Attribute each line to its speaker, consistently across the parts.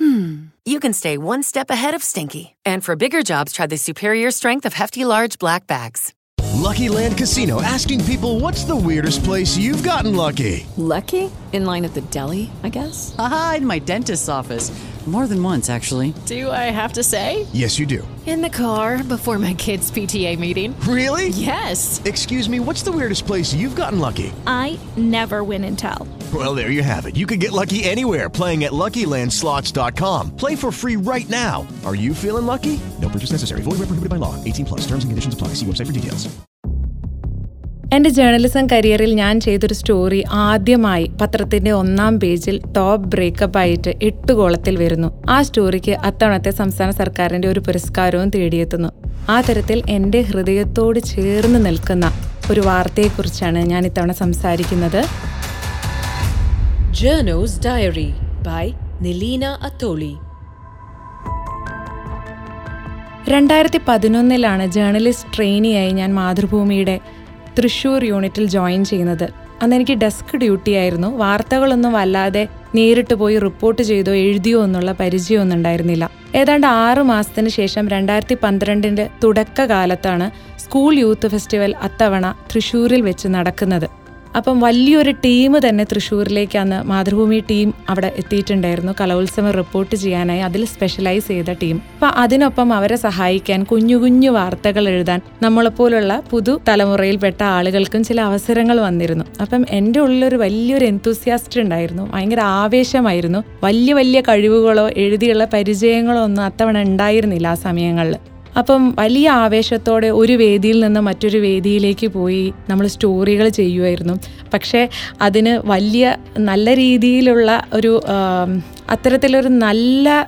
Speaker 1: hmm, you can stay one step ahead of stinky. And for bigger jobs, try the superior strength of Hefty Large Black Bags.
Speaker 2: Lucky Land Casino asking people what's the weirdest place you've gotten lucky?
Speaker 3: Lucky? In line at the deli, I guess?
Speaker 4: Aha, in my dentist's office. More than once, actually.
Speaker 3: Do I have to say?
Speaker 2: Yes, you do.
Speaker 3: In the car before my kids' PTA meeting.
Speaker 2: Really?
Speaker 3: Yes.
Speaker 2: Excuse me, what's the weirdest place you've gotten lucky?
Speaker 5: I never win and tell.
Speaker 2: Well, there you have it. You can get lucky anywhere playing at LuckyLandSlots.com. Play for free right now. Are you feeling lucky? No purchase necessary. Void where prohibited by law. 18 plus. Terms and conditions apply. See website for details.
Speaker 6: എന്റെ journalism കരിയറിൽ ഞാൻ ചെയ്തൊരു story ആദ്യമായി പത്രത്തിന്റെ ഒന്നാം പേജിൽ top breakup ആയിട്ട് എട്ട് കോളത്തിൽ വരുന്നു ആ സ്റ്റോറിക്ക് അത്തവണത്തെ സംസ്ഥാന സർക്കാരിന്റെ ഒരു പുരസ്കാരവും തേടിയെത്തുന്നു ആ തരത്തിൽ എന്റെ ഹൃദയത്തോട് ചേർന്ന് നിൽക്കുന്ന ഒരു വാർത്തയെക്കുറിച്ചാണ് ഞാൻ ഇത്തവണ സംസാരിക്കുന്നത്
Speaker 7: Journo's Diary by Nilina Atoli.
Speaker 6: രണ്ടായിരത്തി പതിനൊന്നിലാണ് ജേർണലിസ്റ്റ് ട്രെയിനിയായി ഞാൻ മാതൃഭൂമിയുടെ തൃശൂർ യൂണിറ്റിൽ ജോയിൻ ചെയ്യുന്നത്. അന്ന് എനിക്ക് ഡെസ്ക് ഡ്യൂട്ടി ആയിരുന്നു. വാർത്തകളൊന്നും വല്ലാതെ നേരിട്ട് പോയി റിപ്പോർട്ട് ചെയ്തോ എഴുതിയോ എന്നുള്ള പരിചയമൊന്നും ഉണ്ടായിരുന്നില്ല. ഏതാണ്ട് ആറു മാസത്തിന് ശേഷം രണ്ടായിരത്തി പന്ത്രണ്ടിന്റെ തുടക്കകാലത്താണ് സ്കൂൾ യൂത്ത് ഫെസ്റ്റിവൽ അത്തവണ തൃശ്ശൂരിൽ വെച്ച് നടക്കുന്നത്. അപ്പം വലിയൊരു ടീം തന്നെ തൃശ്ശൂരിലേക്ക് അന്ന് മാതൃഭൂമി ടീം അവിടെ എത്തിയിട്ടുണ്ടായിരുന്നു. കലോത്സവം റിപ്പോർട്ട് ചെയ്യാനായി അതിൽ സ്പെഷ്യലൈസ് ചെയ്ത ടീം. അപ്പൊ അതിനൊപ്പം അവരെ സഹായിക്കാൻ കുഞ്ഞു കുഞ്ഞു വാർത്തകൾ എഴുതാൻ നമ്മളെപ്പോലുള്ള പുതു തലമുറയിൽപ്പെട്ട ആളുകൾക്കും ചില അവസരങ്ങൾ വന്നിരുന്നു. അപ്പം എന്റെ ഉള്ളിലൊരു വലിയൊരു എന്തൂസിയാസ്റ്റ് ഉണ്ടായിരുന്നു. ഭയങ്കര ആവേശമായിരുന്നു. വലിയ വലിയ കഴിവുകളോ എഴുതിയുള്ള പരിചയങ്ങളോ ഒന്നും അത്തവണ ഉണ്ടായിരുന്നില്ല ആ സമയങ്ങളിൽ. അപ്പം വലിയ ആവേശത്തോടെ ഒരു വേദിയിൽ നിന്ന് മറ്റൊരു വേദിയിലേക്ക് പോയി നമ്മൾ സ്റ്റോറികൾ ചെയ്യുമായിരുന്നു. പക്ഷേ അതിന് വലിയ നല്ല രീതിയിലുള്ള ഒരു അത്തരത്തിലൊരു നല്ല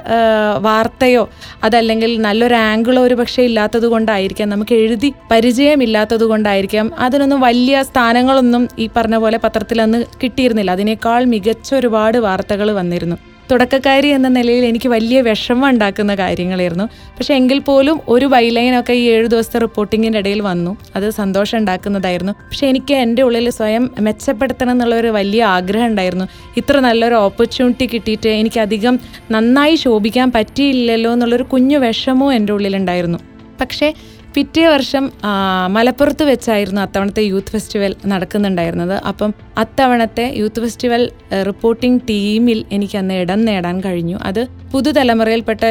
Speaker 6: വാർത്തയോ അതല്ലെങ്കിൽ നല്ലൊരു ആംഗിളോ ഒരു പക്ഷേ ഇല്ലാത്തത് കൊണ്ടായിരിക്കാം. നമുക്ക് എഴുതി പരിചയമില്ലാത്തത് കൊണ്ടായിരിക്കാം. അതിനൊന്നും വലിയ സ്ഥാനങ്ങളൊന്നും ഈ പറഞ്ഞ പോലെ പത്രത്തിൽ അന്ന് കിട്ടിയിരുന്നില്ല. അതിനേക്കാൾ മികച്ച ഒരുപാട് വാർത്തകൾ വന്നിരുന്നു. തുടക്കക്കാരി എന്ന നിലയിൽ എനിക്ക് വലിയ വിഷമം ഉണ്ടാക്കുന്ന കാര്യങ്ങളായിരുന്നു. പക്ഷേ എങ്കിൽ പോലും ഒരു ബൈലൈനൊക്കെ ഈ ഏഴു ദിവസത്തെ റിപ്പോർട്ടിങ്ങിന്റെ ഇടയിൽ വന്നു. അത് സന്തോഷം ഉണ്ടാക്കുന്നതായിരുന്നു. പക്ഷേ എനിക്ക് എന്റെ ഉള്ളിൽ സ്വയം മെച്ചപ്പെടുത്തണം എന്നുള്ള ഒരു വലിയ ആഗ്രഹം ഉണ്ടായിരുന്നു. ഇത്ര നല്ലൊരു ഓപ്പർച്യൂണിറ്റി കിട്ടിയിട്ട് എനിക്കധികം നന്നായി ശോഭിക്കാൻ പറ്റിയില്ലല്ലോ എന്നുള്ളൊരു കുഞ്ഞു വിഷമവും എന്റെ ഉള്ളിലുണ്ടായിരുന്നു. പക്ഷേ പിറ്റേ വർഷം മലപ്പുറത്ത് വെച്ചായിരുന്നു അത്തവണത്തെ യൂത്ത് ഫെസ്റ്റിവൽ നടക്കുന്നുണ്ടായിരുന്നത്. അപ്പം അത്തവണത്തെ യൂത്ത് ഫെസ്റ്റിവൽ റിപ്പോർട്ടിംഗ് ടീമിൽ എനിക്ക് അന്ന് ഇടം നേടാൻ കഴിഞ്ഞു. അത് പുതുതലമുറയിൽപ്പെട്ട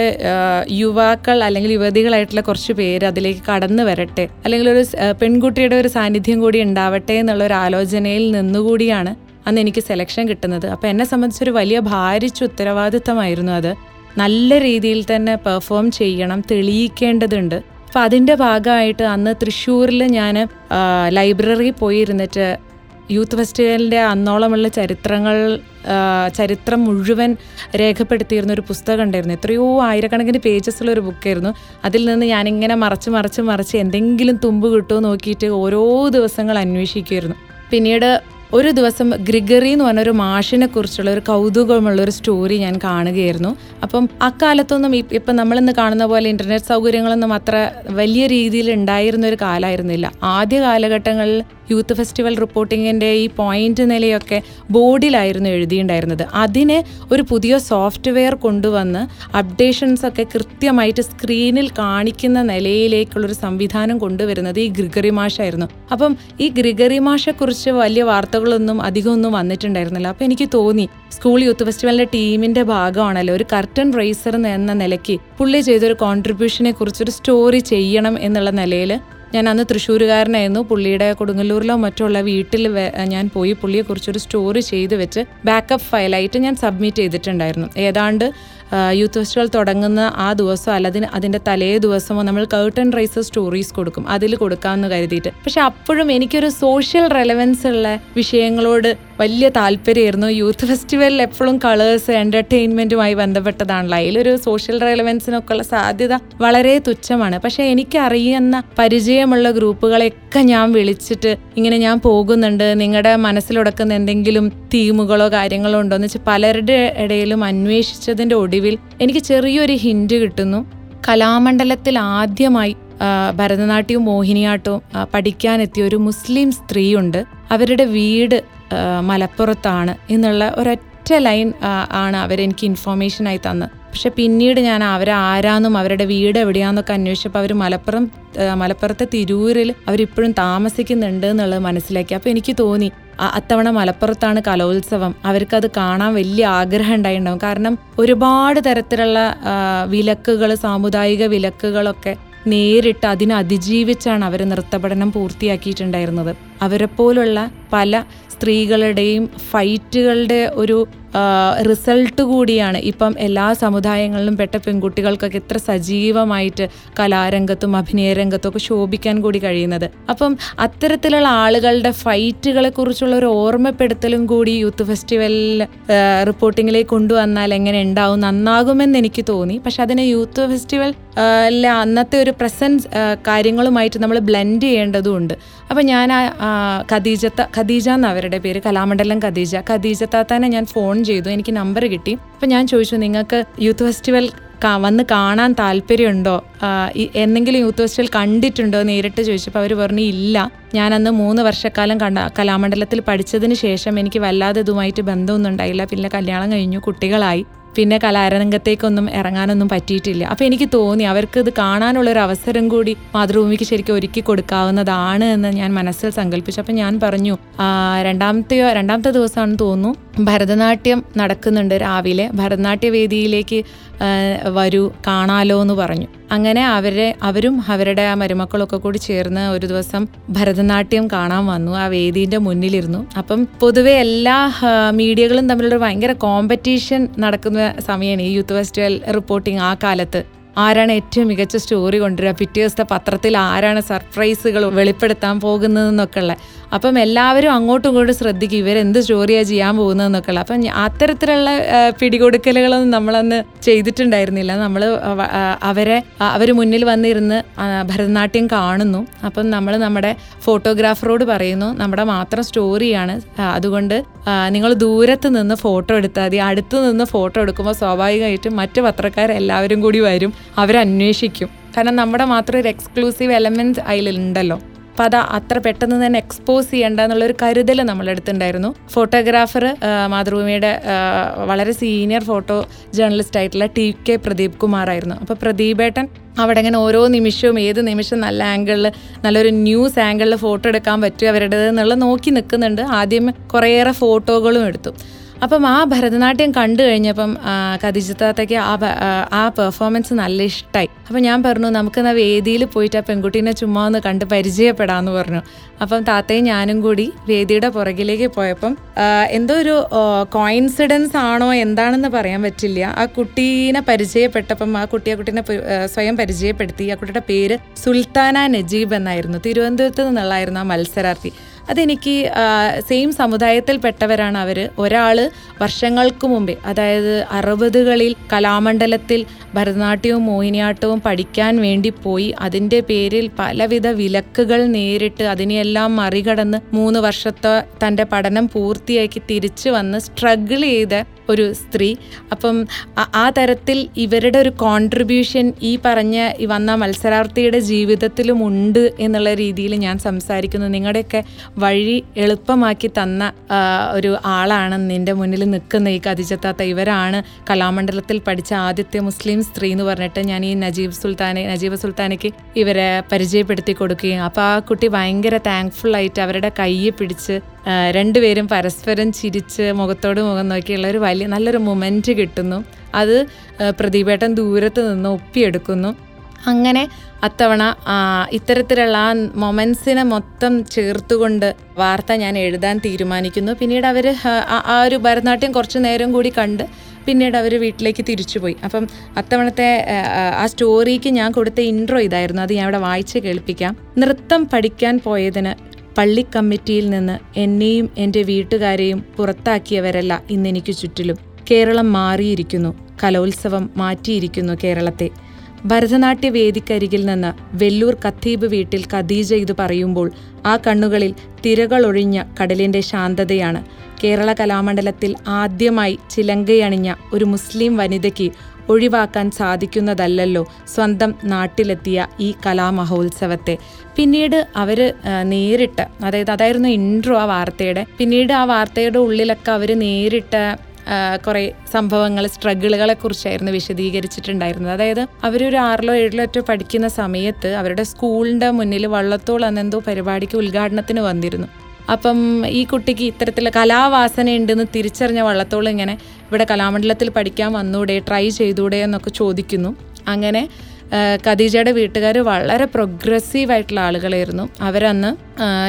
Speaker 6: യുവാക്കൾ അല്ലെങ്കിൽ യുവതികളായിട്ടുള്ള കുറച്ച് പേര് അതിലേക്ക് കടന്നു വരട്ടെ അല്ലെങ്കിൽ ഒരു പെൺകുട്ടിയുടെ ഒരു സാന്നിധ്യം കൂടി ഉണ്ടാവട്ടെ എന്നുള്ള ഒരു ആലോചനയിൽ നിന്നുകൂടിയാണ് അന്ന് എനിക്ക് സെലക്ഷൻ കിട്ടുന്നത്. അപ്പം എന്നെ സംബന്ധിച്ചൊരു വലിയ ഭാരിച്ച ഉത്തരവാദിത്തമായിരുന്നു അത്. നല്ല രീതിയിൽ തന്നെ പെർഫോം ചെയ്യണം തെളിയിക്കേണ്ടതുണ്ട്. അപ്പം അതിന്റെ ഭാഗമായിട്ട് അന്ന് തൃശ്ശൂരിൽ ഞാൻ ലൈബ്രറി പോയി ഇരുന്നിട്ട് യൂത്ത് ഫെസ്റ്റിവലിന്റെ അന്നോളമുള്ള ചരിത്രങ്ങൾ ചരിത്രം മുഴുവൻ രേഖപ്പെടുത്തിയിരുന്ന ഒരു പുസ്തകം ഉണ്ടായിരുന്നു. എത്രയോ ആയിരക്കണക്കിന് പേജസുള്ള ഒരു ബുക്കായിരുന്നു അതിൽ നിന്ന് ഞാനിങ്ങനെ മറച്ച് മറച്ച് മറിച്ച് എന്തെങ്കിലും തുമ്പ് കിട്ടുമോ നോക്കിയിട്ട് ഓരോ ദിവസങ്ങൾ അന്വേഷിക്കുമായിരുന്നു പിന്നീട് ഒരു ദിവസം ഗ്രിഗറി എന്ന് പറഞ്ഞൊരു മാഷിനെ കുറിച്ചുള്ള ഒരു കൗതുകമുള്ള ഒരു സ്റ്റോറി ഞാൻ കാണുകയായിരുന്നു. അപ്പം അക്കാലത്തൊന്നും ഇപ്പം നമ്മളിന്ന് കാണുന്ന പോലെ ഇന്റർനെറ്റ് സൗകര്യങ്ങളൊന്നും അത്ര വലിയ രീതിയിൽ ഉണ്ടായിരുന്ന ഒരു കാലമായിരുന്നില്ല. ആദ്യ കാലഘട്ടങ്ങളിൽ യൂത്ത് ഫെസ്റ്റിവൽ റിപ്പോർട്ടിങ്ങിന്റെ ഈ പോയിന്റ് നിലയൊക്കെ ബോർഡിലായിരുന്നു എഴുതിയിട്ടുണ്ടായിരുന്നത്. അതിനെ ഒരു പുതിയ സോഫ്റ്റ്വെയർ കൊണ്ടുവന്ന് അപ്ഡേഷൻസ് ഒക്കെ കൃത്യമായിട്ട് സ്ക്രീനിൽ കാണിക്കുന്ന നിലയിലേക്കുള്ളൊരു സംവിധാനം കൊണ്ടുവരുന്നത് ഈ ഗ്രിഗറി മാഷായിരുന്നു. അപ്പം ഈ ഗ്രിഗറി മാഷെക്കുറിച്ച് വലിയ വാർത്തകളൊന്നും അധികമൊന്നും വന്നിട്ടുണ്ടായിരുന്നില്ല. അപ്പം എനിക്ക് തോന്നി സ്കൂൾ യൂത്ത് ഫെസ്റ്റിവലിന്റെ ടീമിന്റെ ഭാഗമാണല്ലോ ഒരു കർട്ടൻ റൈസർ എന്ന നിലയ്ക്ക് പുള്ളി ചെയ്തൊരു കോൺട്രിബ്യൂഷനെ കുറിച്ചൊരു സ്റ്റോറി ചെയ്യണം എന്നുള്ള നിലയിൽ ഞാൻ അന്ന് തൃശ്ശൂരുകാരനായിരുന്നു. പുള്ളിയുടെ കൊടുങ്ങല്ലൂരിലോ മറ്റുള്ള വീട്ടിൽ ഞാൻ പോയി പുള്ളിയെക്കുറിച്ചൊരു സ്റ്റോറി ചെയ്ത് വെച്ച് ബാക്കപ്പ് ഫയലായിട്ട് ഞാൻ സബ്മിറ്റ് ചെയ്തിട്ടുണ്ടായിരുന്നു. ഏതാണ്ട് യൂത്ത് ഫെസ്റ്റിവൽ തുടങ്ങുന്ന ആ ദിവസം അല്ല അതിന് അതിന്റെ തലേ ദിവസമോ നമ്മൾ കേർട്ടൺ റൈസ് സ്റ്റോറീസ് കൊടുക്കും. അതിൽ കൊടുക്കാമെന്ന് കരുതിയിട്ട്. പക്ഷെ അപ്പോഴും എനിക്കൊരു സോഷ്യൽ റെലവൻസ് ഉള്ള വിഷയങ്ങളോട് വലിയ താല്പര്യമായിരുന്നു. യൂത്ത് ഫെസ്റ്റിവലിൽ എപ്പോഴും കളേഴ്സ് എന്റർടൈൻമെന്റുമായി ബന്ധപ്പെട്ടതാണല്ലോ. അതിലൊരു സോഷ്യൽ റെലവൻസിനൊക്കെ ഉള്ള സാധ്യത വളരെ തുച്ഛമാണ്. പക്ഷേ എനിക്കറിയുന്ന പരിചയമുള്ള ഗ്രൂപ്പുകളെയൊക്കെ ഞാൻ വിളിച്ചിട്ട് ഇങ്ങനെ ഞാൻ പോകുന്നുണ്ട്. നിങ്ങളുടെ മനസ്സിലുടക്കുന്ന എന്തെങ്കിലും തീമുകളോ കാര്യങ്ങളോ ഉണ്ടോ എന്ന് വെച്ചാൽ പലരുടെ ഇടയിലും അന്വേഷിച്ചതിന്റെ ഒടുവിൽ എനിക്ക് ചെറിയൊരു ഹിന്റ് കിട്ടുന്നു. കലാമണ്ഡലത്തിൽ ആദ്യമായി ഭരതനാട്യവും മോഹിനിയാട്ടവും പഠിക്കാനെത്തിയ ഒരു മുസ്ലിം സ്ത്രീയുണ്ട്. അവരുടെ വീട് മലപ്പുറത്താണ്. എന്നുള്ള ഒരൊറ്റ ലൈൻ ആണ് അവരെനിക്ക് ഇൻഫോർമേഷനായി തന്നത് പക്ഷെ പിന്നീട് ഞാൻ അവരെ ആരാന്നും അവരുടെ വീട് എവിടെയാന്നൊക്കെ അന്വേഷിച്ചപ്പോൾ അവർ മലപ്പുറം മലപ്പുറത്തെ തിരൂരിൽ അവരിപ്പോഴും താമസിക്കുന്നുണ്ട് എന്നുള്ളത് മനസ്സിലാക്കി. അപ്പോൾ എനിക്ക് തോന്നി അത്തവണ മലപ്പുറത്താണ് കലോത്സവം. അവർക്കത് കാണാൻ വലിയ ആഗ്രഹം ഉണ്ടായിട്ടുണ്ടാവും. കാരണം ഒരുപാട് തരത്തിലുള്ള വിലക്കുകൾ സാമുദായിക വിലക്കുകളൊക്കെ നേരിട്ട് അതിനെ അതിജീവിച്ചാണ് അവർ നൃത്തപഠനം പൂർത്തിയാക്കിയിട്ടുണ്ടായിരുന്നത്. അവരെ പോലുള്ള പല സ്ത്രീകളുടെയും ഫൈറ്റുകളുടെ ഒരു റിസൾട്ട് കൂടിയാണ് ഇപ്പം എല്ലാ സമുദായങ്ങളിലും പെട്ട പെൺകുട്ടികൾക്കൊക്കെ എത്ര സജീവമായിട്ട് കലാരംഗത്തും അഭിനയ രംഗത്തും ഒക്കെ ശോഭിക്കാൻ കൂടി കഴിയുന്നത്. അപ്പം അത്തരത്തിലുള്ള ആളുകളുടെ ഫൈറ്റുകളെ കുറിച്ചുള്ള ഒരു ഓർമ്മപ്പെടുത്തലും കൂടി യൂത്ത് ഫെസ്റ്റിവലിൽ റിപ്പോർട്ടിങ്ങിലേക്ക് കൊണ്ടുവന്നാൽ എങ്ങനെ ഉണ്ടാവും നന്നാകുമെന്ന് എനിക്ക് തോന്നി. പക്ഷെ അതിനെ യൂത്ത് ഫെസ്റ്റിവൽ അന്നത്തെ ഒരു പ്രസൻസ് കാര്യങ്ങളുമായിട്ട് നമ്മൾ ബ്ലെൻഡ് ചെയ്യേണ്ടതുണ്ട്. അപ്പം ഞാൻ ഖദീജത്ത ഖദീജ എന്ന് അവരുടെ പേര് കലാമണ്ഡലം ഖദീജ. ഖദീജ താത്താനെ ഞാൻ ഫോൺ ചെയ്തു എനിക്ക് നമ്പർ കിട്ടി. അപ്പം ഞാൻ ചോദിച്ചു നിങ്ങൾക്ക് യൂത്ത് ഫെസ്റ്റിവൽ വന്ന് കാണാൻ താല്പര്യമുണ്ടോ? എന്തെങ്കിലും യൂത്ത് ഫെസ്റ്റിവൽ കണ്ടിട്ടുണ്ടോ? നേരിട്ട് ചോദിച്ചപ്പോൾ അവർ പറഞ്ഞു ഇല്ല. ഞാൻ അന്ന് മൂന്ന് വർഷക്കാലം കണ്ട കലാമണ്ഡലത്തിൽ പഠിച്ചതിന് ശേഷം എനിക്ക് വല്ലാതെ ഇതുമായിട്ട് ബന്ധമൊന്നും ഉണ്ടായില്ല. പിന്നെ കല്യാണം കഴിഞ്ഞു കുട്ടികളായി. പിന്നെ കലാരംഗത്തേക്കൊന്നും ഇറങ്ങാനൊന്നും പറ്റിയിട്ടില്ല. അപ്പോൾ എനിക്ക് തോന്നി അവർക്ക് ഇത് കാണാനുള്ള ഒരു അവസരം കൂടി മാതൃഭൂമിക്ക് ശരിക്കും ഒരുക്കി കൊടുക്കാവുന്നതാണ് എന്ന് ഞാൻ മനസ്സിൽ സങ്കല്പിച്ചു. അപ്പം ഞാൻ പറഞ്ഞു രണ്ടാമത്തെ രണ്ടാമത്തെയോ രണ്ടാമത്തെ ദിവസമാണെന്ന് തോന്നുന്നു ഭരതനാട്യം നടക്കുന്നുണ്ട് രാവിലെ. ഭരതനാട്യ വേദിയിലേക്ക് വരൂ കാണാലോ എന്ന് പറഞ്ഞു. അങ്ങനെ അവരെ അവരും അവരുടെ ആ മരുമക്കളൊക്കെ കൂടി ചേർന്ന് ഒരു ദിവസം ഭരതനാട്യം കാണാൻ വന്നു. ആ വേദീന്റെ മുന്നിലിരുന്നു. അപ്പം പൊതുവെ എല്ലാ മീഡിയകളും തമ്മിലുള്ള ഒരു ഭയങ്കര കോമ്പറ്റീഷൻ നടക്കുന്ന സമയമാണ് ഈ യൂത്ത് ഫെസ്റ്റിവൽ റിപ്പോർട്ടിംഗ് ആ കാലത്ത്. ആരാണ് ഏറ്റവും മികച്ച സ്റ്റോറി കൊണ്ടുവരിക? പിറ്റേ ദിവസത്തെ പത്രത്തിൽ ആരാണ് സർപ്രൈസുകൾ വെളിപ്പെടുത്താൻ പോകുന്നതെന്നൊക്കെ ഉള്ള അപ്പം എല്ലാവരും അങ്ങോട്ടും ഇങ്ങോട്ടും ശ്രദ്ധിക്കും ഇവരെന്ത് സ്റ്റോറിയാണ് ചെയ്യാൻ പോകുന്നതെന്നൊക്കെ ഉള്ള അപ്പം അത്തരത്തിലുള്ള പിടികൊടുക്കലുകളൊന്നും നമ്മളന്ന് ചെയ്തിട്ടുണ്ടായിരുന്നില്ല. നമ്മൾ അവരെ അവർ മുന്നിൽ വന്നിരുന്ന് ഭരതനാട്യം കാണുന്നു. അപ്പം നമ്മൾ നമ്മുടെ ഫോട്ടോഗ്രാഫറോട് പറയുന്നു നമ്മുടെ മാത്രം സ്റ്റോറിയാണ് അതുകൊണ്ട് നിങ്ങൾ ദൂരത്ത് നിന്ന് ഫോട്ടോ എടുത്താൽ മതി. അടുത്ത് നിന്ന് ഫോട്ടോ എടുക്കുമ്പോൾ സ്വാഭാവികമായിട്ടും മറ്റ് പത്രക്കാരെല്ലാവരും കൂടി വരും അവരന്വേഷിക്കും. കാരണം നമ്മുടെ മാത്രം ഒരു എക്സ്ക്ലൂസീവ് എലമെന്റ് അതിലുണ്ടല്ലോ. അപ്പം അത് അത്ര പെട്ടെന്ന് തന്നെ എക്സ്പോസ് ചെയ്യേണ്ട എന്നുള്ളൊരു കരുതൽ നമ്മളെടുത്തുണ്ടായിരുന്നു. ഫോട്ടോഗ്രാഫർ മാതൃഭൂമിയുടെ വളരെ സീനിയർ ഫോട്ടോ ജേർണലിസ്റ്റ് ആയിട്ടുള്ള ടി കെ പ്രദീപ് കുമാറായിരുന്നു. അപ്പോൾ പ്രദീപേട്ടൻ അവിടെ ഇങ്ങനെ ഓരോ നിമിഷവും ഏത് നിമിഷം നല്ല ആംഗിളിൽ നല്ലൊരു ന്യൂസ് ആംഗിളിൽ ഫോട്ടോ എടുക്കാൻ പറ്റും അവരുടേത് നോക്കി നിൽക്കുന്നുണ്ട് ആദ്യം കുറേയേറെ ഫോട്ടോകളും എടുത്തു. അപ്പം ആ ഭരതനാട്യം കണ്ടു കഴിഞ്ഞപ്പം കതിജിത്താത്തയ്ക്ക് ആ ആ, പെർഫോമൻസ് നല്ല ഇഷ്ടമായി അപ്പം ഞാൻ പറഞ്ഞു നമുക്ക് എന്നാ വേദിയിൽ പോയിട്ട് ആ പെൺകുട്ടീനെ ചുമ്മാ ഒന്ന് കണ്ട് പരിചയപ്പെടാമെന്ന് പറഞ്ഞു. അപ്പം താത്തയും ഞാനും കൂടി വേദിയുടെ പുറകിലേക്ക് പോയപ്പം എന്തോ ഒരു കോയിൻസിഡൻസ് ആണോ എന്താണെന്ന് പറയാൻ പറ്റില്ല. ആ കുട്ടീനെ പരിചയപ്പെട്ടപ്പം ആ കുട്ടി ആ കുട്ടീനെ സ്വയം പരിചയപ്പെടുത്തി. ആ കുട്ടിയുടെ പേര് സുൽത്താന നജീബ് എന്നായിരുന്നു. തിരുവനന്തപുരത്ത് നിന്നുള്ളായിരുന്നു ആ മത്സരാർത്ഥി. അതെനിക്ക് സെയിം സമുദായത്തിൽപ്പെട്ടവരാണ് അവർ ഒരാൾ വർഷങ്ങൾക്ക് മുമ്പേ അതായത് അറുപതുകളിൽ കലാമണ്ഡലത്തിൽ ഭരതനാട്യവും മോഹിനിയാട്ടവും പഠിക്കാൻ വേണ്ടി പോയി അതിന്റെ പേരിൽ പലവിധ വിലക്കുകൾ നേരിട്ട് അതിനെയെല്ലാം മറികടന്ന് മൂന്ന് വർഷത്തെ തന്റെ പഠനം പൂർത്തിയാക്കി തിരിച്ചു വന്ന് സ്ട്രഗിൾ ചെയ്ത ഒരു സ്ത്രീ. അപ്പം ആ- തരത്തിൽ ഇവരുടെ ഒരു കോൺട്രിബ്യൂഷൻ ഈ പറഞ്ഞ വന്ന മത്സരാർത്ഥിയുടെ ജീവിതത്തിലും ഉണ്ട് എന്നുള്ള രീതിയിൽ ഞാൻ സംസാരിക്കുന്നു. നിങ്ങളുടെയൊക്കെ വഴി എളുപ്പമാക്കി തന്ന ഒരു ആളാണ് നിന്റെ മുന്നിൽ നിൽക്കുന്ന ഈ കതിജത്താത്ത ഇവരാണ് കലാമണ്ഡലത്തിൽ പഠിച്ച ആദ്യത്തെ മുസ്ലിം സ്ത്രീ എന്ന് പറഞ്ഞിട്ട് ഞാൻ ഈ നജീബ് സുൽത്താനെ നജീബ് സുൽത്താനയ്ക്ക് ഇവരെ പരിചയപ്പെടുത്തി കൊടുക്കുകയും. അപ്പോൾ ആ കുട്ടി ഭയങ്കര താങ്ക്ഫുൾ ആയിട്ട് അവരുടെ കയ്യെ പിടിച്ച് രണ്ടുപേരും പരസ്പരം ചിരിച്ച് മുഖത്തോട് മുഖം നോക്കിയുള്ള ഒരു വലിയ നല്ലൊരു മൊമെന്റ് കിട്ടുന്നു. അത് പ്രദീപേട്ടൻ ദൂരത്ത് നിന്ന് ഒപ്പിയെടുക്കുന്നു. അങ്ങനെ അത്തവണ ഇത്തരത്തിലുള്ള ആ മൊമെൻസിനെ മൊത്തം ചേർത്തുകൊണ്ട് വാർത്ത ഞാൻ എഴുതാൻ തീരുമാനിക്കുന്നു. പിന്നീട് അവർ ആ ഒരു ഭരതനാട്യം കുറച്ച് നേരം കൂടി കണ്ട് പിന്നീട് അവർ വീട്ടിലേക്ക് തിരിച്ചുപോയി. അപ്പം അത്തവണത്തെ ആ, സ്റ്റോറിക്ക് ഞാൻ കൊടുത്ത ഇൻട്രോ ഇതായിരുന്നു. അത് ഞാൻ അവിടെ വായിച്ച് കേൾപ്പിക്കാം. നൃത്തം പഠിക്കാൻ പോയതിന് പള്ളി കമ്മിറ്റിയിൽ നിന്ന് എന്നെയും എന്റെ വീട്ടുകാരെയും പുറത്താക്കിയവരല്ല ഇന്നെനിക്ക് ചുറ്റിലും. കേരളം മാറിയിരിക്കുന്നു. കലോത്സവം മാറ്റിയിരിക്കുന്നു കേരളത്തെ. ഭരതനാട്യ വേദിക്കരികിൽ നിന്ന് വെല്ലൂർ കത്തീബ് വീട്ടിൽ ഖദീജ ഇത് പറയുമ്പോൾ ആ കണ്ണുകളിൽ തിരകളൊഴിഞ്ഞ കടലിന്റെ ശാന്തതയാണ്. കേരള കലാമണ്ഡലത്തിൽ ആദ്യമായി ചിലങ്കയണിഞ്ഞ ഒരു മുസ്ലിം വനിതയ്ക്ക് ഒഴിവാക്കാൻ സാധിക്കുന്നതല്ലല്ലോ സ്വന്തം നാട്ടിലെത്തിയ ഈ കലാമഹോത്സവത്തെ. പിന്നീട് അവർ നേരിട്ട് അതായത് അതായിരുന്നു ഇൻട്രോ ആ വാർത്തയുടെ. പിന്നീട് ആ വാർത്തയുടെ ഉള്ളിലൊക്കെ അവർ നേരിട്ട് കുറേ സംഭവങ്ങൾ സ്ട്രഗിളുകളെ കുറിച്ചായിരുന്നു വിശദീകരിച്ചിട്ടുണ്ടായിരുന്നത്. അതായത് അവരൊരു ആറിലോ ഏഴിലോ ഒറ്റ പഠിക്കുന്ന സമയത്ത് അവരുടെ സ്കൂളിന്റെ മുന്നിൽ വള്ളത്തോൾ എന്നെന്തോ പരിപാടിക്ക് ഉദ്ഘാടനത്തിന് വന്നിരുന്നു. അപ്പം ഈ കുട്ടിക്ക് ഇത്തരത്തിൽ കലാവാസന ഉണ്ടെന്ന് തിരിച്ചറിഞ്ഞ വള്ളത്തോൾ ഇങ്ങനെ ഇവിടെ കലാമണ്ഡലത്തിൽ പഠിക്കാൻ വന്നൂടെ ട്രൈ ചെയ്തൂടെ എന്നൊക്കെ ചോദിക്കുന്നു. അങ്ങനെ ഖദീജയുടെ വീട്ടുകാർ വളരെ പ്രോഗ്രസീവ് ആയിട്ടുള്ള ആളുകളായിരുന്നു. അവരന്ന്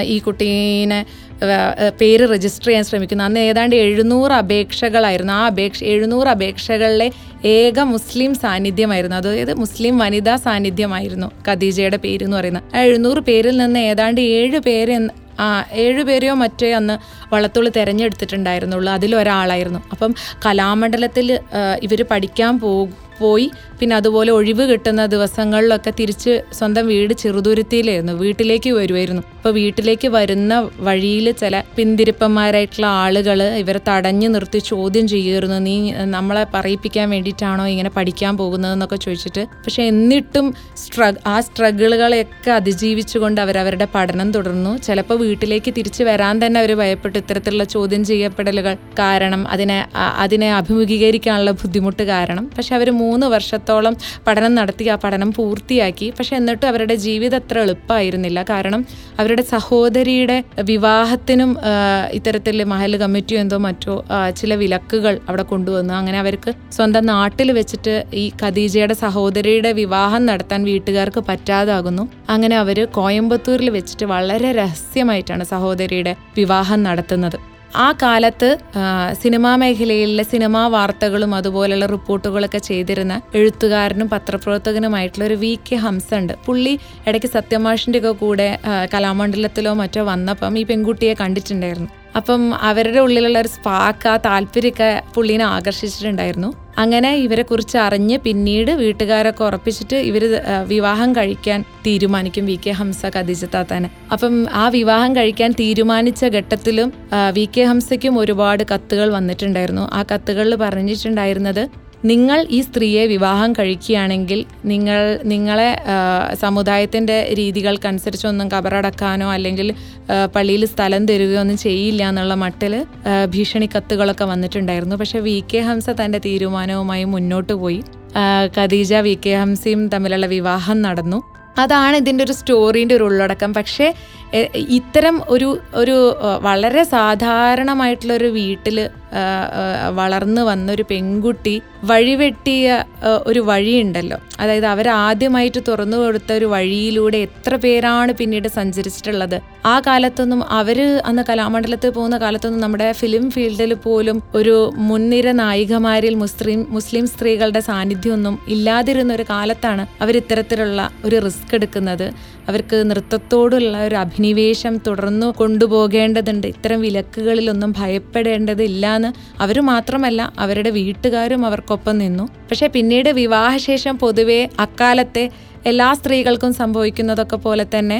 Speaker 6: ഈ കുട്ടീനെ പേര് രജിസ്റ്റർ ചെയ്യാൻ ശ്രമിക്കുന്നു. അന്ന് ഏതാണ്ട് എഴുന്നൂറ് അപേക്ഷകളായിരുന്നു. ആ അപേക്ഷ എഴുന്നൂറ് അപേക്ഷകളിലെ ഏക മുസ്ലിം സാന്നിധ്യമായിരുന്നു. അതായത് മുസ്ലിം വനിതാ സാന്നിധ്യമായിരുന്നു ഖദീജയുടെ പേര് എന്ന് പറയുന്നത്. ആ എഴുന്നൂറ് പേരിൽ നിന്ന് ഏതാണ്ട് ഏഴ് പേര് ആ ഏഴുപേരെയോ മറ്റേ അന്ന് വള്ളത്തോൾ തിരഞ്ഞെടുത്തിട്ടുണ്ടായിരുന്നുള്ളൂ. അതിലൊരാളായിരുന്നു. അപ്പം കലാമണ്ഡലത്തിൽ ഇവർ പഠിക്കാൻ പോകും പോയി. പിന്നെ അതുപോലെ ഒഴിവ് കിട്ടുന്ന ദിവസങ്ങളിലൊക്കെ തിരിച്ച് സ്വന്തം വീട് ചെറുതുരുത്തിയിലായിരുന്നു. വീട്ടിലേക്ക് വരുമായിരുന്നു അപ്പോൾ വീട്ടിലേക്ക് വരുന്ന വഴിയിൽ ചില പിന്തിരിപ്പന്മാരായിട്ടുള്ള ആളുകൾ ഇവരെ തടഞ്ഞു നിർത്തി ചോദ്യം ചെയ്യുമായിരുന്നു. നീ നമ്മളെ പറയിപ്പിക്കാൻ വേണ്ടിയിട്ടാണോ ഇങ്ങനെ പഠിക്കാൻ പോകുന്നതെന്നൊക്കെ ചോദിച്ചിട്ട്. പക്ഷെ എന്നിട്ടും സ്ട്രഗ് ആ സ്ട്രഗിളുകളെയൊക്കെ അതിജീവിച്ചുകൊണ്ട് അവരവരുടെ പഠനം തുടർന്നു. ചിലപ്പോൾ വീട്ടിലേക്ക് തിരിച്ചു വരാൻ തന്നെ അവർ ഭയപ്പെട്ടു. ഇത്തരത്തിലുള്ള ചോദ്യം ചെയ്യപ്പെടലുകൾ കാരണം അതിനെ അതിനെ അഭിമുഖീകരിക്കാനുള്ള ബുദ്ധിമുട്ട് കാരണം. പക്ഷെ അവർ മൂന്ന് വർഷത്തോളം പഠനം നടത്തി ആ പഠനം പൂർത്തിയാക്കി. പക്ഷെ എന്നിട്ടും അവരുടെ ജീവിതം അത്ര എളുപ്പമായിരുന്നില്ല കാരണം അവരുടെ സഹോദരിയുടെ വിവാഹത്തിനും ഇത്തരത്തിൽ മഹൽ കമ്മിറ്റിയോ എന്തോ മറ്റോ ചില വിലക്കുകൾ അവിടെ കൊണ്ടുവന്നു. അങ്ങനെ അവർക്ക് സ്വന്തം നാട്ടിൽ വെച്ചിട്ട് ഈ ഖദീജയുടെ സഹോദരിയുടെ വിവാഹം നടത്താൻ വീട്ടുകാർക്ക് പറ്റാതാകുന്നു. അങ്ങനെ അവർ കോയമ്പത്തൂരിൽ വെച്ചിട്ട് വളരെ രഹസ്യമായിട്ടാണ് സഹോദരിയുടെ വിവാഹം നടത്തുന്നത്. ആ കാലത്ത് സിനിമാ മേഖലയിലെ സിനിമാ വാർത്തകളും അതുപോലെയുള്ള റിപ്പോർട്ടുകളൊക്കെ ചെയ്തിരുന്ന എഴുത്തുകാരനും പത്രപ്രവർത്തകനുമായിട്ടുള്ള ഒരു വി കെ ഹംസ ഉണ്ട് പുള്ളി ഇടയ്ക്ക് സത്യമാഷിന്റെ ഒക്കെ കൂടെ കലാമണ്ഡലത്തിലോ മറ്റോ വന്നപ്പം ഈ പെൺകുട്ടിയെ കണ്ടിട്ടുണ്ടായിരുന്നു. അപ്പം അവരുടെ ഉള്ളിലുള്ള ഒരു സ്പാക്ക് ആ താല്പര്യമൊക്കെ പുള്ളീനെ ആകർഷിച്ചിട്ടുണ്ടായിരുന്നു. അങ്ങനെ ഇവരെ കുറിച്ച് അറിഞ്ഞ് പിന്നീട് വീട്ടുകാരൊക്കെ ഉറപ്പിച്ചിട്ട് ഇവർ വിവാഹം കഴിക്കാൻ തീരുമാനിക്കും വി കെ ഹംസ ഖദീജ അപ്പം ആ വിവാഹം കഴിക്കാൻ തീരുമാനിച്ച ഘട്ടത്തിലും വി കെ ഹംസയ്ക്കും ഒരുപാട് കത്തുകൾ വന്നിട്ടുണ്ടായിരുന്നു. ആ കത്തുകളിൽ പറഞ്ഞിട്ടുണ്ടായിരുന്നത് നിങ്ങൾ ഈ സ്ത്രീയെ വിവാഹം കഴിക്കുകയാണെങ്കിൽ നിങ്ങൾ നിങ്ങളെ സമുദായത്തിന്റെ രീതികൾക്കനുസരിച്ചൊന്നും കബറടക്കാനോ അല്ലെങ്കിൽ പള്ളിയിൽ സ്ഥലം തരികയോ ഒന്നും ചെയ്യില്ല എന്നുള്ള മട്ടിൽ ഭീഷണി കത്തുകളൊക്കെ വന്നിട്ടുണ്ടായിരുന്നു. പക്ഷെ വി കെ ഹംസ തന്റെ തീരുമാനവുമായി മുന്നോട്ട് പോയി. ഖദീജ വി കെ ഹംസയും തമ്മിലുള്ള വിവാഹം നടന്നു. അതാണ് ഇതിന്റെ ഒരു സ്റ്റോറീന്റെ ഒരു ഉള്ളടക്കം. പക്ഷേ ഇത്തരം ഒരു ഒരു വളരെ സാധാരണമായിട്ടുള്ള ഒരു വീട്ടിൽ വളർന്നു വന്നൊരു പെൺകുട്ടി വഴിവെട്ടിയ ഒരു വഴിയുണ്ടല്ലോ. അതായത് അവർ ആദ്യമായിട്ട് തുറന്നു കൊടുത്ത ഒരു വഴിയിലൂടെ എത്ര പേരാണ് പിന്നീട് സഞ്ചരിച്ചിട്ടുള്ളത്. ആ കാലത്തൊന്നും അവർ അന്ന് കലാമണ്ഡലത്തിൽ പോകുന്ന കാലത്തൊന്നും നമ്മുടെ ഫിലിം ഫീൽഡിൽ പോലും ഒരു മുൻനിര നായികമാരിൽ മുസ്ലിം മുസ്ലിം സ്ത്രീകളുടെ സാന്നിധ്യമൊന്നും ഇല്ലാതിരുന്ന ഒരു കാലത്താണ് അവർ ഇത്തരത്തിലുള്ള ഒരു റിസ്ക് എടുക്കുന്നത്. അവർക്ക് നൃത്തത്തോടുള്ള ഒരു അഭിനിവേശം തുടർന്നു കൊണ്ടുപോകേണ്ടതുണ്ട്. ഇത്തരം വിലക്കുകളിലൊന്നും ഭയപ്പെടേണ്ടതില്ല എന്ന് അവർ മാത്രമല്ല അവരുടെ വീട്ടുകാരും അവർക്കൊപ്പം നിന്നു. പക്ഷേ പിന്നീട് വിവാഹശേഷം പൊതുവെ അക്കാലത്തെ എല്ലാ സ്ത്രീകൾക്കും സംഭവിക്കുന്നതൊക്കെ പോലെ തന്നെ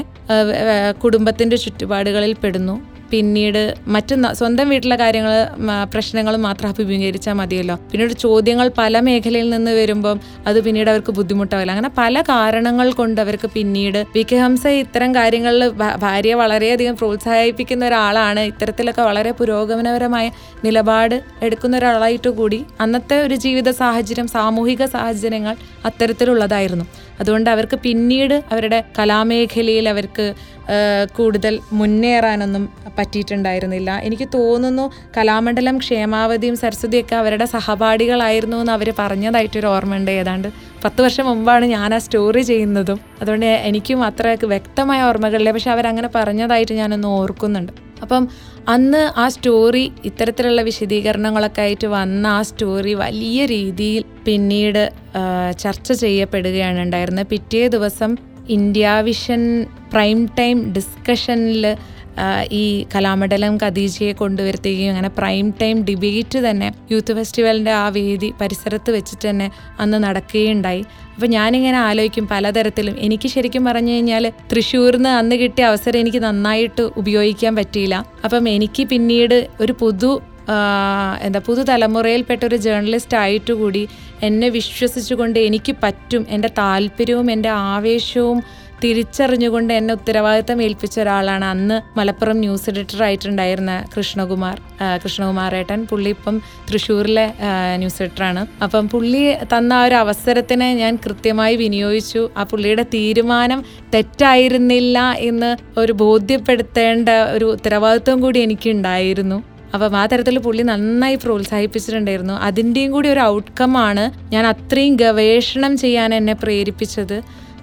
Speaker 6: കുടുംബത്തിന്റെ ചുറ്റുപാടുകളിൽ പെടുന്നു. പിന്നീട് മറ്റു സ്വന്തം വീട്ടിലെ കാര്യങ്ങൾ പ്രശ്നങ്ങൾ മാത്രം അഭിമുഖീകരിച്ചാൽ മതിയല്ലോ. പിന്നീട് ചോദ്യങ്ങൾ പല മേഖലയിൽ നിന്ന് വരുമ്പം അത് പിന്നീട് അവർക്ക് ബുദ്ധിമുട്ടാവില്ല. അങ്ങനെ പല കാരണങ്ങൾ കൊണ്ട് അവർക്ക് പിന്നീട് വി ഇത്തരം കാര്യങ്ങളിൽ ഭാര്യ ഭാര്യയെ വളരെയധികം പ്രോത്സാഹിപ്പിക്കുന്ന ഒരാളാണ്. ഇത്തരത്തിലൊക്കെ വളരെ പുരോഗമനപരമായ നിലപാട് എടുക്കുന്ന ഒരാളായിട്ട് കൂടി അന്നത്തെ ഒരു ജീവിത സാഹചര്യം സാമൂഹിക സാഹചര്യങ്ങൾ അത്തരത്തിലുള്ളതായിരുന്നു. അതുകൊണ്ട് അവർക്ക് പിന്നീട് അവരുടെ കലാമേഖലയിൽ അവർക്ക് കൂടുതൽ മുന്നേറാനൊന്നും പറ്റിയിട്ടുണ്ടായിരുന്നില്ല. എനിക്ക് തോന്നുന്നു കലാമണ്ഡലം ക്ഷേമാവതിയും സരസ്വതിയൊക്കെ അവരുടെ സഹപാഠികളായിരുന്നു എന്ന് അവർ പറഞ്ഞതായിട്ടൊരു ഓർമ്മയുണ്ട്. ഏതാണ്ട് പത്ത് വർഷം മുമ്പാണ് ഞാൻ ആ സ്റ്റോറി ചെയ്യുന്നതും. അതുകൊണ്ട് എനിക്കും അത്ര വ്യക്തമായ ഓർമ്മകളില്ല. പക്ഷെ അവരങ്ങനെ പറഞ്ഞതായിട്ട് ഞാനൊന്ന് ഓർക്കുന്നുണ്ട്. അപ്പം അന്ന് ആ സ്റ്റോറി ഇത്തരത്തിലുള്ള വിശദീകരണങ്ങളൊക്കെ ആയിട്ട് വന്ന ആ സ്റ്റോറി വലിയ രീതിയിൽ പിന്നീട് ചർച്ച ചെയ്യപ്പെടുകയാണ് ഉണ്ടായിരുന്നത്. പിറ്റേ ദിവസം ഇന്ത്യ വിഷൻ പ്രൈം ടൈം ഡിസ്കഷനിൽ ഈ കലാമണ്ഡലം ഖദീജയെ കൊണ്ടുവരുത്തുകയും അങ്ങനെ പ്രൈം ടൈം ഡിബേറ്റ് തന്നെ യൂത്ത് ഫെസ്റ്റിവലിന്റെ ആ വേദി പരിസരത്ത് വെച്ചിട്ട് തന്നെ അന്ന് നടക്കുകയുണ്ടായി. അപ്പോൾ ഞാനിങ്ങനെ ആലോചിക്കും പലതരത്തിലും. എനിക്ക് ശരിക്കും പറഞ്ഞു കഴിഞ്ഞാൽ തൃശ്ശൂരിൽ നിന്ന് അന്ന് കിട്ടിയ അവസരം എനിക്ക് നന്നായിട്ട് ഉപയോഗിക്കാൻ പറ്റിയില്ല. അപ്പം എനിക്ക് പിന്നീട് ഒരു പുതു എന്താ പുതുതലമുറയിൽപ്പെട്ട ഒരു ജേർണലിസ്റ്റ് ആയിട്ട് കൂടി എന്നെ വിശ്വസിച്ചുകൊണ്ട് എനിക്ക് പറ്റും എന്റെ താല്പര്യവും എന്റെ ആവേശവും തിരിച്ചറിഞ്ഞുകൊണ്ട് എന്നെ ഉത്തരവാദിത്തം ഏൽപ്പിച്ച ഒരാളാണ് അന്ന് മലപ്പുറം ന്യൂസ് എഡിറ്റർ ആയിട്ടുണ്ടായിരുന്ന കൃഷ്ണകുമാർ കൃഷ്ണകുമാർ ഏട്ടൻ പുള്ളി ഇപ്പം തൃശ്ശൂരിലെ ന്യൂസ് എഡിറ്ററാണ്. അപ്പം പുള്ളി തന്ന ആ ഒരു അവസരത്തിന് ഞാൻ കൃത്യമായി വിനിയോഗിച്ചു. ആ പുള്ളിയുടെ തീരുമാനം തെറ്റായിരുന്നില്ല എന്ന് ഒരു ബോധ്യപ്പെടുത്തേണ്ട ഒരു ഉത്തരവാദിത്വം കൂടി എനിക്കുണ്ടായിരുന്നു. അപ്പം ആ തരത്തിൽ പുള്ളി നന്നായി പ്രോത്സാഹിപ്പിച്ചിട്ടുണ്ടായിരുന്നു. അതിന്റെയും കൂടി ഒരു ഔട്ട്കം ആണ് ഞാൻ അത്രയും ഗവേഷണം ചെയ്യാൻ എന്നെ പ്രേരിപ്പിച്ചത്.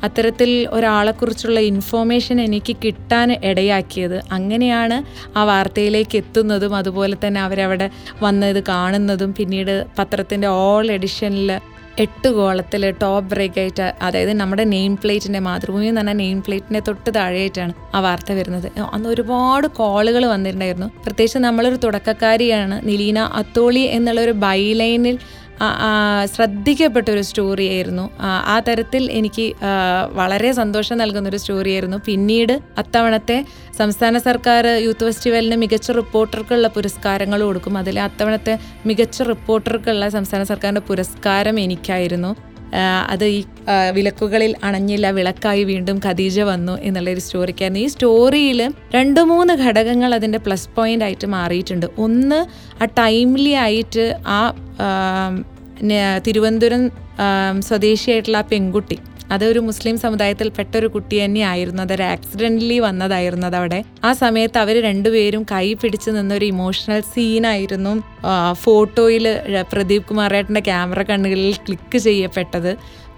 Speaker 6: അത്തരത്തിൽ ഒരാളെക്കുറിച്ചുള്ള ഇൻഫോർമേഷൻ എനിക്ക് കിട്ടാൻ ഇടയാക്കിയത് അങ്ങനെയാണ് ആ വാർത്തയിലേക്ക് എത്തുന്നതും അതുപോലെ തന്നെ അവരവിടെ വന്നത് കാണുന്നതും പിന്നീട് പത്രത്തിന്റെ ഓൾ എഡിഷനിൽ എട്ട് ഗോളത്തിൽ ടോപ്പ് ബ്രേക്ക് ആയിട്ട് അതായത് നമ്മുടെ നെയിം പ്ലേറ്റിന്റെ മാതൃഭൂമി എന്ന് പറഞ്ഞാൽ നെയിം പ്ലേറ്റിന്റെ തൊട്ട് താഴെയായിട്ടാണ് ആ വാർത്ത വരുന്നത്. അന്ന് ഒരുപാട് കോളുകൾ വന്നിട്ടുണ്ടായിരുന്നു. പ്രത്യേകിച്ച് നമ്മളൊരു തുടക്കക്കാരിയാണ് നിലീന അത്തോളി എന്നുള്ള ഒരു ബൈലൈനിൽ ശ്രദ്ധിക്കപ്പെട്ട ഒരു സ്റ്റോറി ആയിരുന്നു. ആ, തരത്തിൽ എനിക്ക് വളരെ സന്തോഷം നൽകുന്ന ഒരു സ്റ്റോറി ആയിരുന്നു. പിന്നീട് അത്തവണത്തെ സംസ്ഥാന സർക്കാർ യൂത്ത് ഫെസ്റ്റിവലിന് മികച്ച റിപ്പോർട്ടർക്കുള്ള പുരസ്കാരങ്ങൾ കൊടുക്കും. അതിൽ അത്തവണത്തെ മികച്ച റിപ്പോർട്ടർക്കുള്ള സംസ്ഥാന സർക്കാരിന്റെ പുരസ്കാരം എനിക്കായിരുന്നു. അത് ഈ വിലക്കുകളിൽ അണഞ്ഞില്ല വിളക്കായി വീണ്ടും ഖദീജ വന്നു എന്നുള്ള ഒരു സ്റ്റോറിക്കായിരുന്നു. ഈ സ്റ്റോറിയിൽ രണ്ട് മൂന്ന് ഘടകങ്ങൾ അതിന്റെ പ്ലസ് പോയിന്റ് ആയിട്ട് മാറിയിട്ടുണ്ട്. ഒന്ന് ആ ടൈംലി ആയിട്ട് ആ തിരുവനന്തപുരം സ്വദേശിയായിട്ടുള്ള ആ പെൺകുട്ടി അതൊരു മുസ്ലിം സമുദായത്തിൽപ്പെട്ട ഒരു കുട്ടി തന്നെയായിരുന്നു. അതൊരു ആക്സിഡന്റലി വന്നതായിരുന്നു അവിടെ. ആ സമയത്ത് അവർ രണ്ടുപേരും കൈ പിടിച്ച് നിന്നൊരു ഇമോഷണൽ സീനായിരുന്നു ഫോട്ടോയിൽ പ്രദീപ് കുമാർ കുമാറേട്ടന്റെ ക്യാമറ കണ്ണുകളിൽ ക്ലിക്ക് ചെയ്യപ്പെട്ടത്.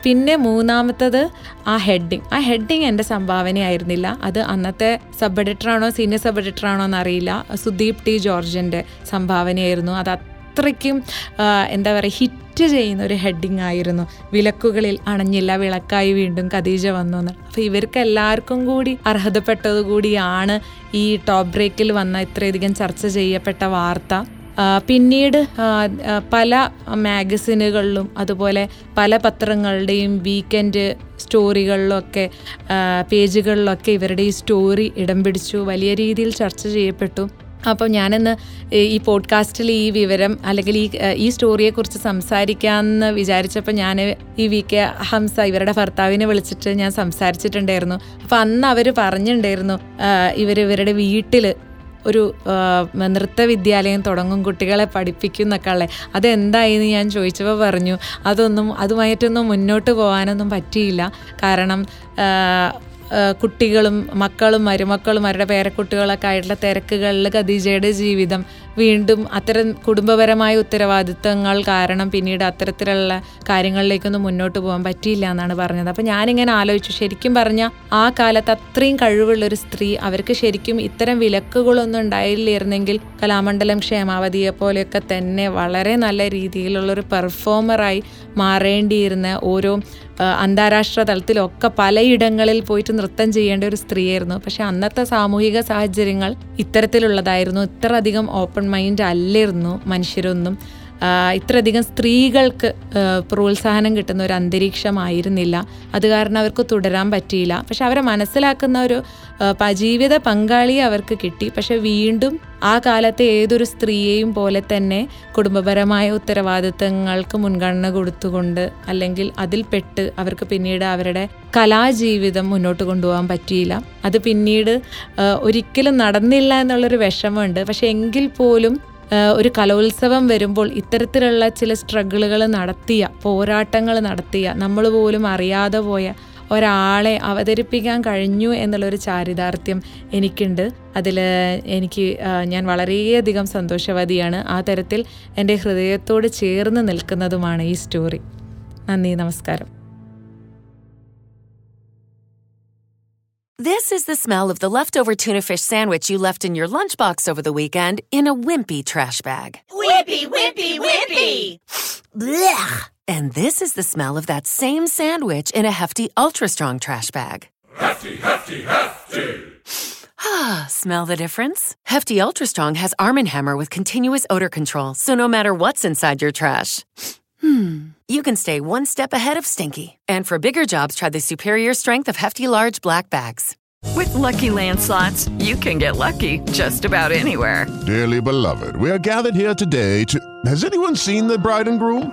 Speaker 6: പിന്നെ മൂന്നാമത്തത് ആ ഹെഡിങ് ആ ഹെഡിങ് എന്റെ സംഭാവനയായിരുന്നില്ല. അത് അന്നത്തെ സബ് എഡിറ്ററാണോ സീനിയർ സബ് എഡിറ്ററാണോ എന്നറിയില്ല. സുദീപ് ടി ജോർജിന്റെ സംഭാവനയായിരുന്നു. അത് അത്രയ്ക്കും എന്താ പറയുക ഹിറ്റ് ചെയ്യുന്ന ഒരു ഹെഡിങ് ആയിരുന്നു. വിലക്കുകളിൽ അണഞ്ഞില്ല വിളക്കായി വീണ്ടും ഖദീജ വന്നു എന്ന് അപ്പോൾ ഇവർക്ക് എല്ലാവർക്കും കൂടി അർഹതപ്പെട്ടതുകൂടിയാണ് ഈ ടോപ്പ് ബ്രേക്കിൽ വന്ന ഇത്രയധികം ചർച്ച ചെയ്യപ്പെട്ട വാർത്ത. പിന്നീട് പല മാഗസിനുകളിലും അതുപോലെ പല പത്രങ്ങളുടെയും വീക്കെൻഡ് സ്റ്റോറികളിലൊക്കെ പേജുകളിലൊക്കെ ഇവരുടെ ഈ സ്റ്റോറി ഇടം പിടിച്ചു വലിയ രീതിയിൽ ചർച്ച ചെയ്യപ്പെട്ടു. അപ്പോൾ ഞാനിന്ന് ഈ പോഡ്കാസ്റ്റിൽ ഈ വിവരം അല്ലെങ്കിൽ ഈ ഈ സ്റ്റോറിയെക്കുറിച്ച് സംസാരിക്കാമെന്ന് വിചാരിച്ചപ്പോൾ ഞാൻ ഈ വി കെ ഹംസ ഇവരുടെ ഭർത്താവിനെ വിളിച്ചിട്ട് ഞാൻ സംസാരിച്ചിട്ടുണ്ടായിരുന്നു. അപ്പോൾ അന്ന് അവർ പറഞ്ഞിട്ടുണ്ടായിരുന്നു ഇവർ ഇവരുടെ വീട്ടിൽ ഒരു നൃത്ത വിദ്യാലയം തുടങ്ങും കുട്ടികളെ പഠിപ്പിക്കും എന്നൊക്കെ ഉള്ളത് അതെന്തായെന്ന് ഞാൻ ചോദിച്ചപ്പോൾ പറഞ്ഞു അതൊന്നും അതുമായിട്ടൊന്നും മുന്നോട്ട് പോകാനൊന്നും പറ്റിയില്ല. കാരണം കുട്ടികളും മക്കളും മരുമക്കളും അവരുടെ പേരക്കുട്ടികളൊക്കെ ആയിട്ടുള്ള തിരക്കുകളിൽ ഖദീജയുടെ ജീവിതം വീണ്ടും അത്തരം കുടുംബപരമായ ഉത്തരവാദിത്തങ്ങൾ കാരണം പിന്നീട് അത്തരത്തിലുള്ള കാര്യങ്ങളിലേക്കൊന്നും മുന്നോട്ട് പോകാൻ പറ്റിയില്ല എന്നാണ് പറഞ്ഞത്. അപ്പം ഞാനിങ്ങനെ ആലോചിച്ചു. ശരിക്കും പറഞ്ഞാൽ ആ കാലത്ത് അത്രയും കഴിവുള്ളൊരു സ്ത്രീ അവർക്ക് ശരിക്കും ഇത്തരം വിലക്കുകളൊന്നും ഉണ്ടായില്ലായിരുന്നെങ്കിൽ കലാമണ്ഡലം ക്ഷേമാവതിയെ പോലെയൊക്കെ തന്നെ വളരെ നല്ല രീതിയിലുള്ളൊരു പെർഫോമറായി മാറേണ്ടിയിരുന്ന ഓരോ അന്താരാഷ്ട്ര തലത്തിലൊക്കെ പലയിടങ്ങളിൽ പോയിട്ട് നൃത്തം ചെയ്യേണ്ട ഒരു സ്ത്രീയായിരുന്നു. പക്ഷെ അന്നത്തെ സാമൂഹിക സാഹചര്യങ്ങൾ ഇത്തരത്തിലുള്ളതായിരുന്നു. ഇത്ര അധികം ഓപ്പൺ മൈൻഡ് അല്ലായിരുന്നു മനുഷ്യരൊന്നും. ഇത്രയധികം സ്ത്രീകൾക്ക് പ്രോത്സാഹനം കിട്ടുന്ന ഒരു അന്തരീക്ഷമായിരുന്നില്ല. അത് കാരണം അവർക്ക് തുടരാൻ പറ്റിയില്ല. പക്ഷെ അവരെ മനസ്സിലാക്കുന്ന ഒരു ജീവിത പങ്കാളിയെ അവർക്ക് കിട്ടി. പക്ഷെ വീണ്ടും ആ കാലത്തെ ഏതൊരു സ്ത്രീയെയും പോലെ തന്നെ കുടുംബപരമായ ഉത്തരവാദിത്തങ്ങൾക്ക് മുൻഗണന കൊടുത്തുകൊണ്ട് അല്ലെങ്കിൽ അതിൽപ്പെട്ട് അവർക്ക് പിന്നീട് അവരുടെ കലാജീവിതം മുന്നോട്ട് കൊണ്ടുപോകാൻ പറ്റിയില്ല. അത് പിന്നീട് ഒരിക്കലും നടന്നില്ല എന്നുള്ളൊരു വിഷമമുണ്ട്. പക്ഷെ എങ്കിൽ പോലും ഒരു കലോത്സവം വരുമ്പോൾ ഇത്തരത്തിലുള്ള ചില സ്ട്രഗിളുകൾ നടത്തിയ പോരാട്ടങ്ങൾ നടത്തിയ നമ്മൾ പോലും അറിയാതെ പോയ ഒരാളെ അവതരിപ്പിക്കാൻ കഴിഞ്ഞു എന്നുള്ളൊരു ചാരിതാർത്ഥ്യം എനിക്കുണ്ട് അതിൽ എനിക്ക് ഞാൻ വളരെയധികം സന്തോഷവതിയാണ് ആ തരത്തിൽ എന്റെ ഹൃദയത്തോട് ചേർന്ന് നിൽക്കുന്നതുമാണ് ഈ സ്റ്റോറി നന്ദി നമസ്കാരം
Speaker 1: This is the smell of the leftover tuna fish sandwich you left in your lunchbox over the weekend in a wimpy trash bag.
Speaker 8: Wimpy, wimpy, wimpy.
Speaker 1: Blech! And this is the smell of that same sandwich in a hefty, ultra strong trash bag.
Speaker 9: Hefty, hefty, hefty.
Speaker 1: Ah, smell the difference? Hefty Ultra Strong has Arm & Hammer with continuous odor control, so no matter what's inside your trash, hmm, you can stay one step ahead of stinky. And for bigger jobs, try the superior strength of Hefty Large Black Bags.
Speaker 10: With Lucky Land slots, you can get lucky just about anywhere.
Speaker 9: Dearly beloved, we are gathered here today to. Has anyone seen the bride and groom?